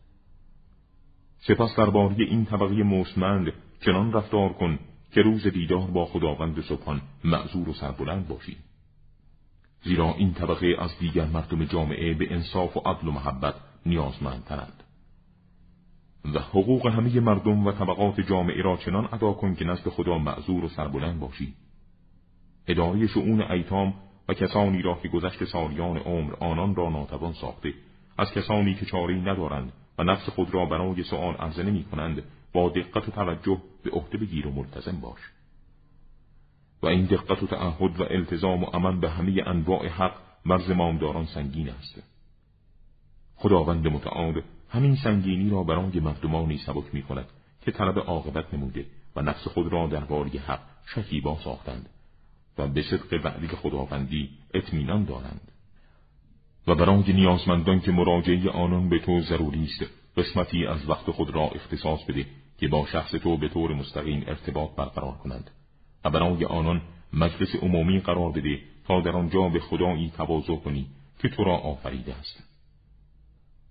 سپس درباره این طبقه موسمند چنان رفتار کن که روز دیدار با خداوند سبحان معذور و سربلند باشی. زیرا این طبقه از دیگر مردم جامعه به انصاف و عدل و محبت نیازمندترند. و حقوق همه مردم و طبقات جامعه را چنان ادا کن که نزد خدا معذور و سربلند باشی. اداره شعون ایتام و کسانی را که گذشت سالیان عمر آنان را ناتوان ساخته از کسانی که چاری ندارند و نفس خود را برای سؤال عرضه نمی کنند با دقت و توجه به عهده بگیر و ملتزم باش. و این دقت و تعهد و التزام و عمل به همه انواع حق بر زمامداران سنگین است. خداوند متعال همین سنگینی را برای مردمانی سبک می کند که طلب عاقبت نموده و نفس خود را درباره حق شکیبا ساختند. و به صدق وعده خداوندی اطمینان دارند. و برای نیازمندان که مراجعه آنان به تو ضروری است قسمتی از وقت خود را اختصاص بده که با شخص تو به طور مستقیم ارتباط برقرار کنند. و برای آنان مجلس عمومی قرار بده تا در آنجا به خدایی تواضع کنی که تو را آفریده است.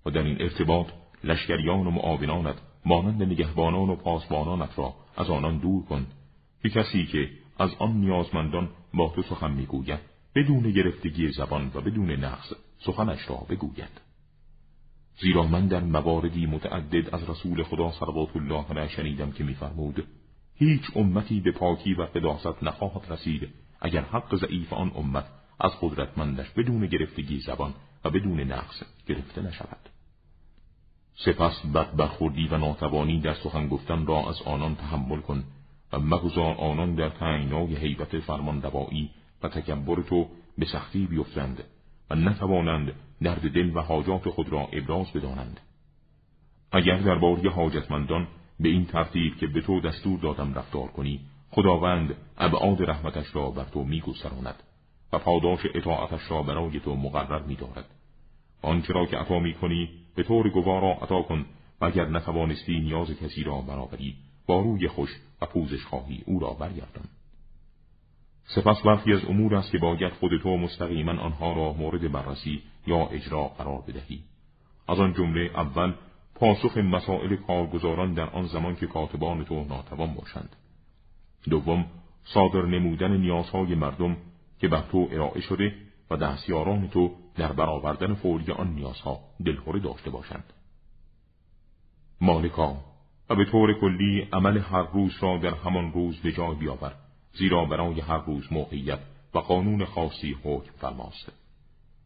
و در این ارتباط لشکریان و معاونانت مانند نگهبانان و پاسبانانت را از آنان دور کن که کسی که از آن نیازمندان با تو سخن می‌گوید بدون گرفتگی زبان و بدون نقص سخنش را بگوید. زیرا من در مواردی متعدد از رسول خدا صلوات الله علیه شنیدم که میفرمود هیچ امتی به پاکی و قداست نخواهد رسید. اگر حق ضعیف آن امت از قدرتمندش بدون گرفتگی زبان و بدون نقص گرفته نشود. سپس بد برخوردی و ناتوانی در سخن گفتن را از آنان تحمل کن. و مگذار آنان در تنگنای حیبت فرمان و تکبر تو به سختی بیفتند و نتوانند درد دل و حاجات خود را ابراز بدانند. اگر درباره حاجتمندان به این ترتیب که به تو دستور دادم رفتار کنی خداوند ابعاد رحمتش را بر تو میگستراند و پاداش اطاعتش را برای تو مقرر میدارد. آنچه را که عطا می‌کنی به طور گوارا عطا کن و اگر نتوانستی نیاز کسی را برابری. با روی خوش و پوزش خواهی او را برگردان. سپس برخی از امور است که باید خود تو مستقیما آنها را مورد بررسی یا اجرا قرار بدهی. از آن جمله اول پاسخ مسائل کارگزاران در آن زمان که کاتبان تو ناتوان باشند. دوم صادر نمودن نیازهای مردم که بر تو ارائه شده و دستیاران تو در برآوردن فوری آن نیازها دلخوری داشته باشند. مالکا و به طور کلی عمل هر روز را در همان روز به جای بیاور زیرا برای هر روز موقعیت و قانون خاصی حکم فرماست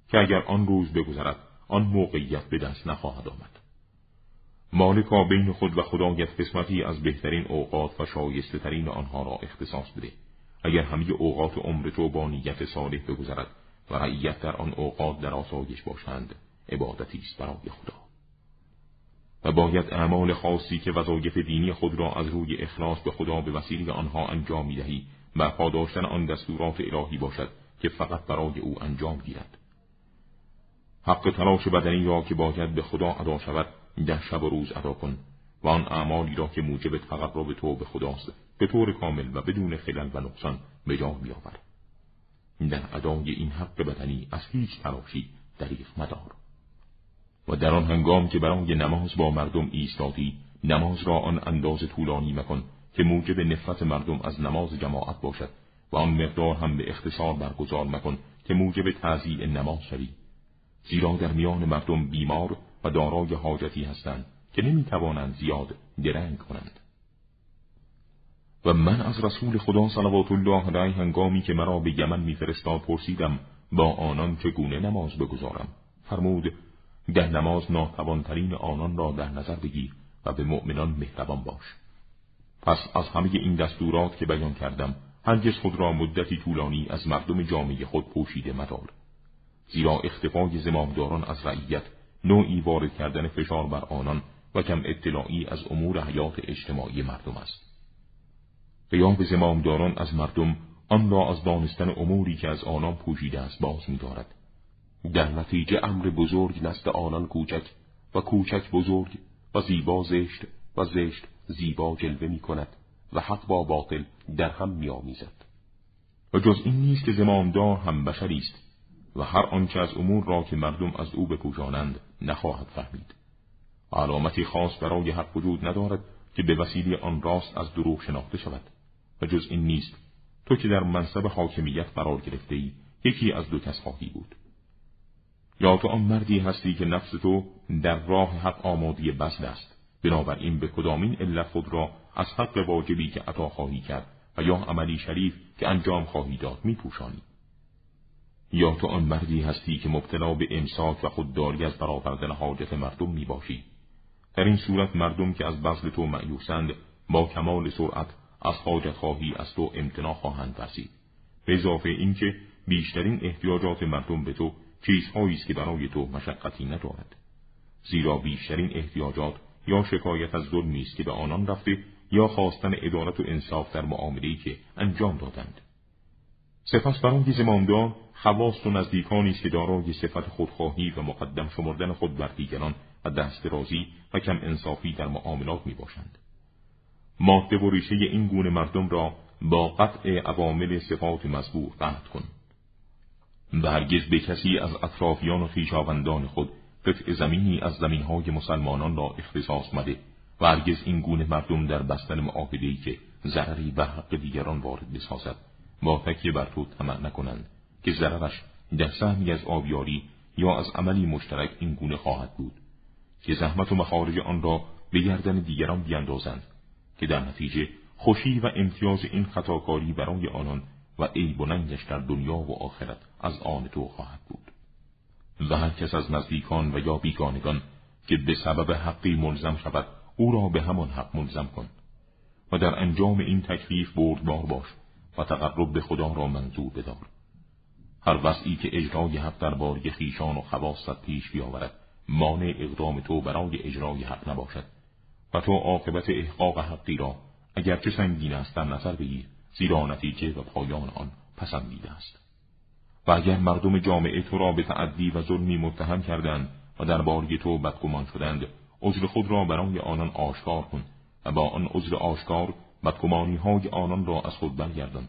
که اگر آن روز بگذرد آن موقعیت به دست نخواهد آمد. مالکا بین خود و خدایت قسمتی از بهترین اوقات و شایسته ترین آنها را اختصاص بده. اگر همه اوقات عمر تو با نیت صالح بگذرد و رعیت در آن اوقات در آسایش باشند عبادتی است برای خدا. و باید اعمال خاصی که وظایف دینی خود را از روی اخلاص به خدا به وسیله آنها انجام می‌دهی برپا داشتن آن دستورات الهی باشد که فقط برای او انجام گیرد. حق تلاش بدنی را که باید به خدا ادا شود در شب و روز ادا کن و آن اعمالی را که موجب تقرب تو به خداست به طور کامل و بدون خلل و نقصان به جا بیاور در ادای این حق بدنی از هیچ تلاشی دریغ مدار. و در آن هنگام که برای نماز با مردم ایستادی نماز را آن انداز طولانی مکن که موجب نفرت مردم از نماز جماعت باشد و آن مقدار هم به اختصار برگزار مکن که موجب تعذیع نماز شوی. زیرا در میان مردم بیمار و دارای حاجتی هستند که نمی‌توانند زیاد درنگ کنند. و من از رسول خدا صلوات الله علیه هنگامی که مرا به یمن میفرستاد پرسیدم با آنان چگونه نماز بگذارم؟ فرمود در نماز ناتوانترین آنان را در نظر بگیر و به مؤمنان مهربان باش. پس از همه این دستورات که بیان کردم هرگز خود را مدتی طولانی از مردم جامعه خود پوشیده مدار. زیرا اختفای زمامداران از رعیت نوعی وارد کردن فشار بر آنان و کم اطلاعی از امور حیات اجتماعی مردم است. قیام زمامداران از مردم آن را از دانستن اموری که از آنان پوشیده است باز می‌دارد. در نتیجه امر بزرگ نزد آنان کوچک و کوچک بزرگ و زیبا زشت و زشت زیبا جلوه می کند و حق با باطل در هم می آمیزد. و جز این نیست که زمامدار هم بشری است و هر آنچه از امور را که مردم از او بپوشانند نخواهد فهمید. علامتی خاص برای حق وجود ندارد که به وسیله آن راست از دروغ شناخته شود و جز این نیست تو که در منصب حاکمیت قرار گرفته ای یکی از دو کس خواهی بود یا تو آن مردی هستی که نفس تو در راه حق آمادی بسد است بنابراین به کدامین علت خود را از حق واجبی که عطا خواهی کرد و یا عملی شریف که انجام خواهی داد می پوشانی. یا تو آن مردی هستی که مبتلا به امساک و خودداری از برآوردن حاجت مردم می باشی. در این صورت مردم که از بذل تو معیوسند با کمال سرعت از حاجت خواهی از تو امتناع خواهند ورزید. به اضافه اینکه بیشترین احتیاجات مردم به تو چیزهایی است که برای تو مشقتی ندارد. زیرا بیشترین احتیاجات یا شکایت از ظلمی است که به آنان رفته یا خواستن ادارت و انصاف در معامله‌ای که انجام دادند. سپس برای زمامدار خواست و نزدیکانی است که دارای صفت خودخواهی و مقدم شمردن خود بر دیگران و دست رازی و کم انصافی در معاملات می باشند. ماده و ریشه این گونه مردم را با قطع عوامل صفات مذکور قطع کن. و هرگز به کسی از اطرافیان و خویشاوندان خود قطع زمینی از زمینهای مسلمانان را اختصاص مده. و هرگز این گونه مردم در بستن معاهدهای که ضرری به حق دیگران وارد بسازد. با تکیه بر تو طمع نکنند که ضررش در سهمی از آبیاری یا از عملی مشترک این گونه خواهد بود که زحمت و مخارج آن را به گردن دیگران بیندازند که در نتیجه خوشی و امتیاز این خطاکاری برای آنان و عیب و در دنیا و آخرت از آن تو خواهد بود. و هر کس از نزدیکان و یا بیگانگان که به سبب حقی ملزم شود او را به همان حق ملزم کن و در انجام این تکلیف بردبار باش و تقرب به خدا را منظور بدار. هر وضعی که اجرای حق در باری خیشان و خواست پیش بیاورد مانع اقدام تو برای اجرای حق نباشد و تو عاقبت احقاق حقی را اگرچه سنگین است در نظر بگیر. زیرا نتیجه و پایان آن پسندیده است. و اگر مردم جامعه تو را به تعدی و ظلمی متهم کردند و در باری تو بدگمان شدند عذر خود را برای آنان آشکار کن و با آن عذر آشکار بدگمانی های آنان را از خود برگردان.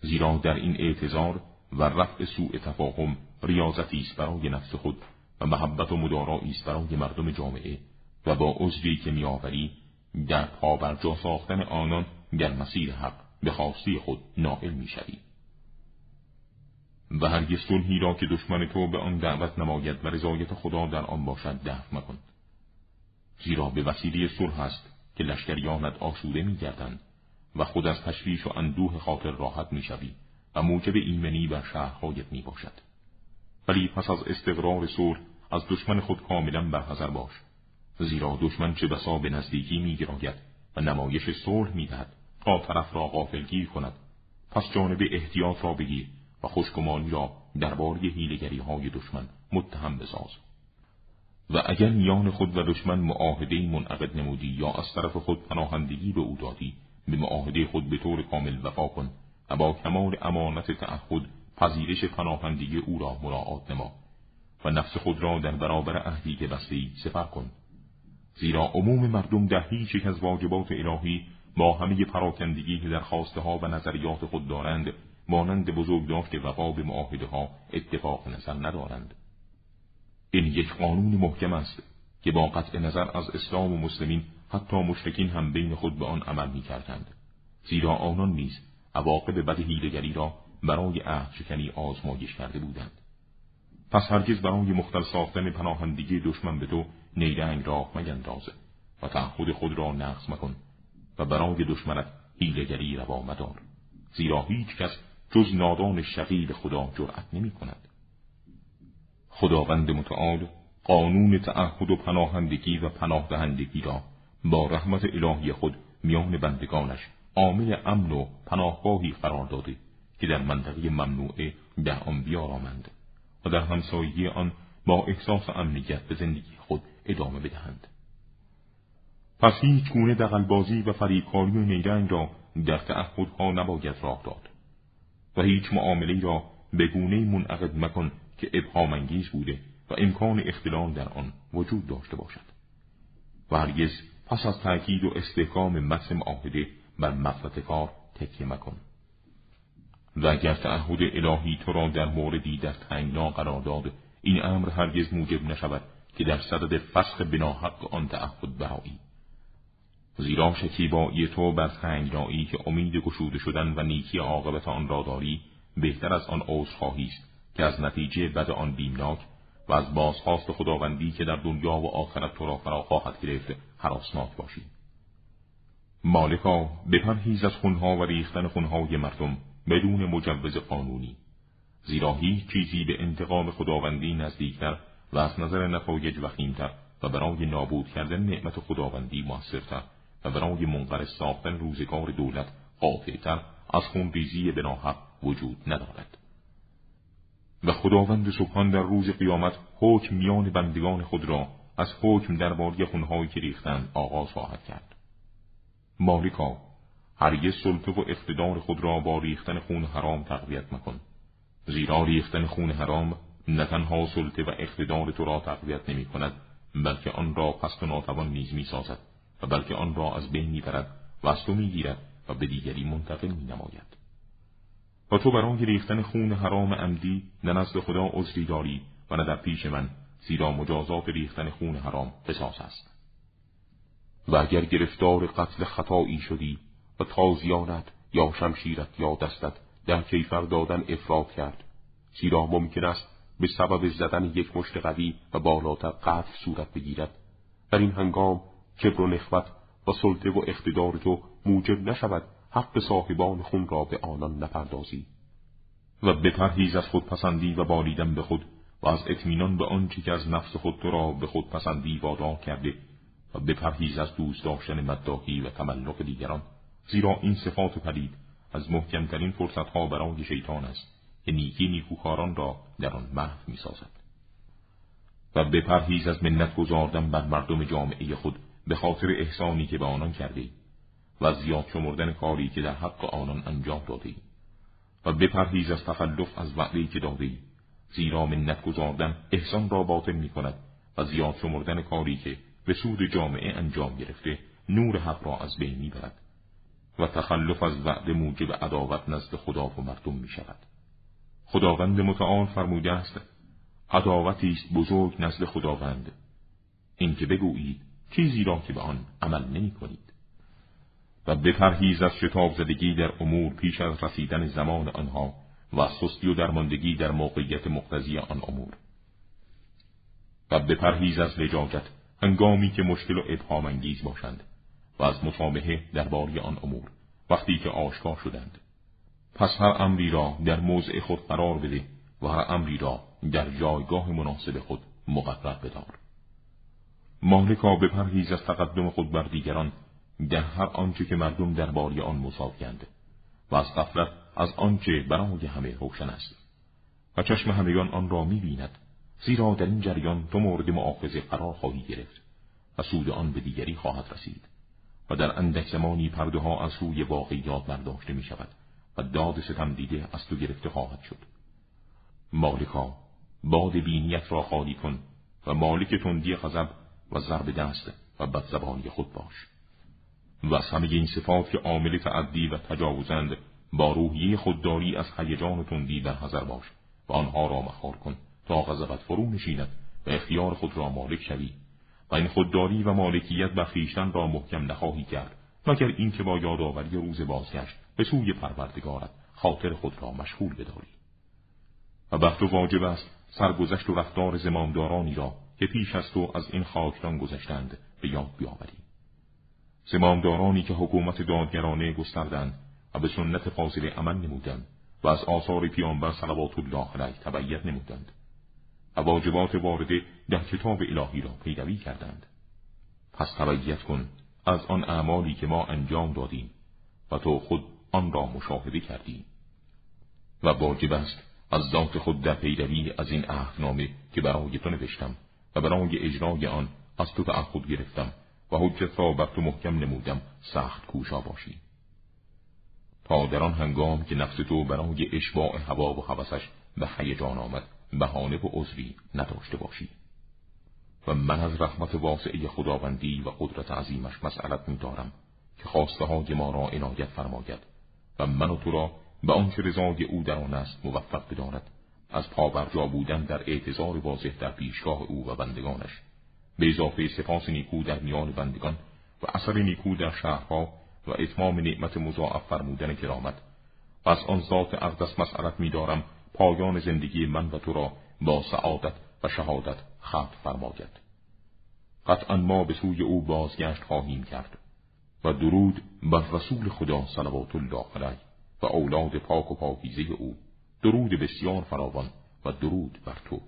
زیرا در این اعتظار و رفع سوء تفاهم ریاضتی است برای نفس خود و محبت و مدارایی است برای مردم جامعه و با عذری که میآوری در پابرجا ساختن آنان در مسیر حق به خواسته خود نائل می‌شوی. و هرگز صلحی را که دشمن تو به آن دعوت نماید و رضایت خدا در آن باشد دفع مکن. زیرا به وسیله صلح است که لشکریانت آسوده میگردند و خود از تشویش و اندوه خاطر راحت می‌شوی و موجب ایمنی بر شهرهایت می باشد. ولی پس از استقرار صلح از دشمن خود کاملا برحذر باش. زیرا دشمن چه بسا به نزدیکی میگراید و نمایش صلح می‌دهد. تا طرف را غافلگیر کند. پس جانب احتیاط را بگیر و خوشگمانی را درباره هیلگری های دشمن متهم بساز. و اگر میان خود و دشمن معاهده منعقد نمودی یا از طرف خود پناهندگی به او دادی به معاهده خود به طور کامل وفا کن و با کمال امانت تعهد پذیرش پناهندگی او را مراعات نما و نفس خود را در برابر عهدی که بسته سفر کن. زیرا عموم مردم در هیچ یک از واجبات الهی با همه پراکندگی که در خواسته ها و نظریات خود دارند مانند بزرگداشت وفا به معاهده ها اتفاق نظر ندارند این یک قانون محکم است که با قطع نظر از اسلام و مسلمین حتی مشرکین هم بین خود به آن عمل می کردند. زیرا آنان نیز عواقب بد هیلگری را برای عهد شکنی آزمایش کرده بودند. پس هرگز برای مختل ساختن پناهندگی دشمن به تو نیرنگ راه مگندازه و تعهد خود را نقض مکن و برای دشمنت هیلگری روا مدار زیرا هیچ کس جز نادان شقیل خدا جرأت نمی کند. خداوند متعال قانون تعهد و پناهندگی و پناه دهندگی را با رحمت الهی خود میان بندگانش عامل امن و پناهگاهی قرار داده که در منطقه ممنوعه در آن بیارامند و در همسایگی آن با احساس امنیت به زندگی خود ادامه بدهند. پس هیچ گونه دقلبازی و فریبکاری و نیرنگ را در تعهدها نباید راه داد و هیچ معامله را به گونه منعقد مکن که ابهامانگیز بوده و امکان اختلال در آن وجود داشته باشد و هرگز پس از تأکید و استحکام متن معاهده بر مقصد کار تکیه مکن و اگر تعهد الهی تو را در موردی در تنگنا قرار داد این امر هرگز موجب نشود که در صدد فسخ بناحق آن تعهد برایی زیرا شکیبایی تو بر تنگنایی که امید گشوده شدن و نیکی عاقبت آن را داری بهتر از آن عذرخواهی است که از نتیجه بد آن بیمناک و از بازخواست خداوندی که در دنیا و آخرت تو را فرا خواهد گرفت حراسناک باشی. مالکا بپرهیز از خونها و ریختن خونهای مردم بدون مجوز قانونی. زیرا هیچ چیزی به انتقام خداوندی نزدیکتر و از نظر نتایج وخیمتر و برای نابود کردن نعمت خداوندی موثرتر. و برای منقرض ساختن روزگار دولت قاطعتر از خونریزی بناحق وجود ندارد. و خداوند سبحان در روز قیامت حکم میان بندگان خود را از حکم درباره خونهایی که ریختند آغاز خواهد کرد. مالکا هرگز سلطه و اقتدار خود را با ریختن خون حرام تقویت مکن. زیرا ریختن خون حرام نه تنها سلطه و اقتدار تو را تقویت نمی کند بلکه آن را پست و ناتوان نیز می سازد و بلکه آن را از بین می برد و از تو می گیرد و به دیگری منتقل می نماید و تو برای ریختن خون حرام عمدی نه نزد خدا عذری داری و نه در پیش من زیرا مجازات ریختن خون حرام قصاص است. و اگر گرفتار قتل خطایی شدی و تازیانت یا شمشیرت یا دستت در کیفر دادن افراد کرد زیرا ممکن است به سبب زدن یک مشت قوی و بالاتر قتل صورت بگیرد در این هنگام کبر و نخوت و سلطه و اقتدار تو موجب نشود حق صاحبان خون را به آنان نپردازی. و بپرهیز از خود پسندی و بالیدن به خود و از اطمینان به آنچه که از نفس خود تو را به خود پسندی وادار کرده و بپرهیز از دوست داشتن مداهی و تملق دیگران. زیرا این صفات پلید از محکمترین فرصتها برای شیطان است که نیکی نیکوکاران را در آن محو می‌سازد. و بپرهیز از منت گذاردن بر مردم جامعه خود به خاطر احسانی که به آنان کرده و زیاد شمردن کاری که در حق آنان انجام داده و بپرهیز از تخلف از وعده که داده زیرا منت گذاردن احسان را باطل می کند و زیاد شمردن کاری که به سود جامعه انجام گرفته نور حق را از بین می‌برد و و تخلف از وعده موجب عداوت نزد خدا و مردم می شود. خداوند متعال فرموده است عداوتی است بزرگ نزد خداوند اینکه بگویید چیزی را که به آن عمل نمی کنید و بپرهیز از شتاب زدگی در امور پیش از رسیدن زمان آنها و سستی و درماندگی در موقعیت مقتضی آن امور. و بپرهیز از لجاجت هنگامی که مشکل و ابهام انگیز باشند و از مسامحه درباره آن امور وقتی که آشکار شدند. پس هر امری را در موضع خود قرار بده و هر امری را در جایگاه مناسب خود مقرر بدار. مالکا بپرهیز از تقدم خود بر دیگران در هر آنچه که مردم درباره آن مساویند و از غفلت از آنچه برای همه روشن است. و چشم همگان آن را می‌بیند زیرا در این جریان تو مورد معاخذه قرار خواهی گرفت و سود آن به دیگری خواهد رسید و در اندک زمانی پرده ها از سوی واقعیات برداشته می شود و داد ستم دیده از تو گرفته خواهد شد. مالکا باد بینیت را خالی کن و مالک تندی غضب و ضرب دست و بدزبانی خود باش. و از همه این صفات که عامل تعدی و تجاوزند با روحیه خودداری از هیجان و تندی در حذر باش و آنها را مخار کن تا غضبت فرو نشیند و اختیار خود را مالک شوی. و این خودداری و مالکیت و خویشتن را محکم نخواهی کرد مگر اینکه با یادآوری روز بازگشت به سوی پروردگارت خاطر خود را مشغول بداری. و بر تو واجب است سرگذشت و رفتار زمامدارانی را که پیش از تو از این خاکدان گذشتند به یاد بیاوری زمامدارانی که حکومت دادگرانه گستردند و به سنت فاضل عمل نمودند و از آثار پیامبر صلوات الله علیه تبعیت نمودند و واجبات وارده در کتاب الهی را پیروی کردند. پس تبعیت کن از آن اعمالی که ما انجام دادیم و تو خود آن را مشاهده کردی و واجب است از ذات خود در پیروی از این عهدنامه که برای تو نوشتم و برای اجرای آن از تو تعهد گرفتم و حجت را بر تو محکم نمودم سخت کوشا باشی. تا در آن هنگام که نفس تو برای اشباع هوا و حوثش به هیجان آمد بهانه و عذری نداشته باشی. و من از رحمت واسعه خداوندی و قدرت عظیمش مسئلت می‌دارم که خواسته های ما را عنایت فرماید و من و تو را به آنچه رضای او در آن است موفق بدارد. از پابرجا بودن در اعتظار واضح در پیشگاه او و بندگانش. به اضافه سپاس نیکو در میان بندگان و اثر نیکو در شهرها و اتمام نعمت مضاعف فرمودن کرامت. و از آن ذات اقدس مسئلت می‌دارم پایان زندگی من و تو را با سعادت و شهادت ختم فرماید. قطعا ما به سوی او بازگشت خواهیم کرد و درود بر رسول خدا صلوات الله علیه و اولاد پاک و پاکیزه او. درود بسیار فراوان و درود بر تو.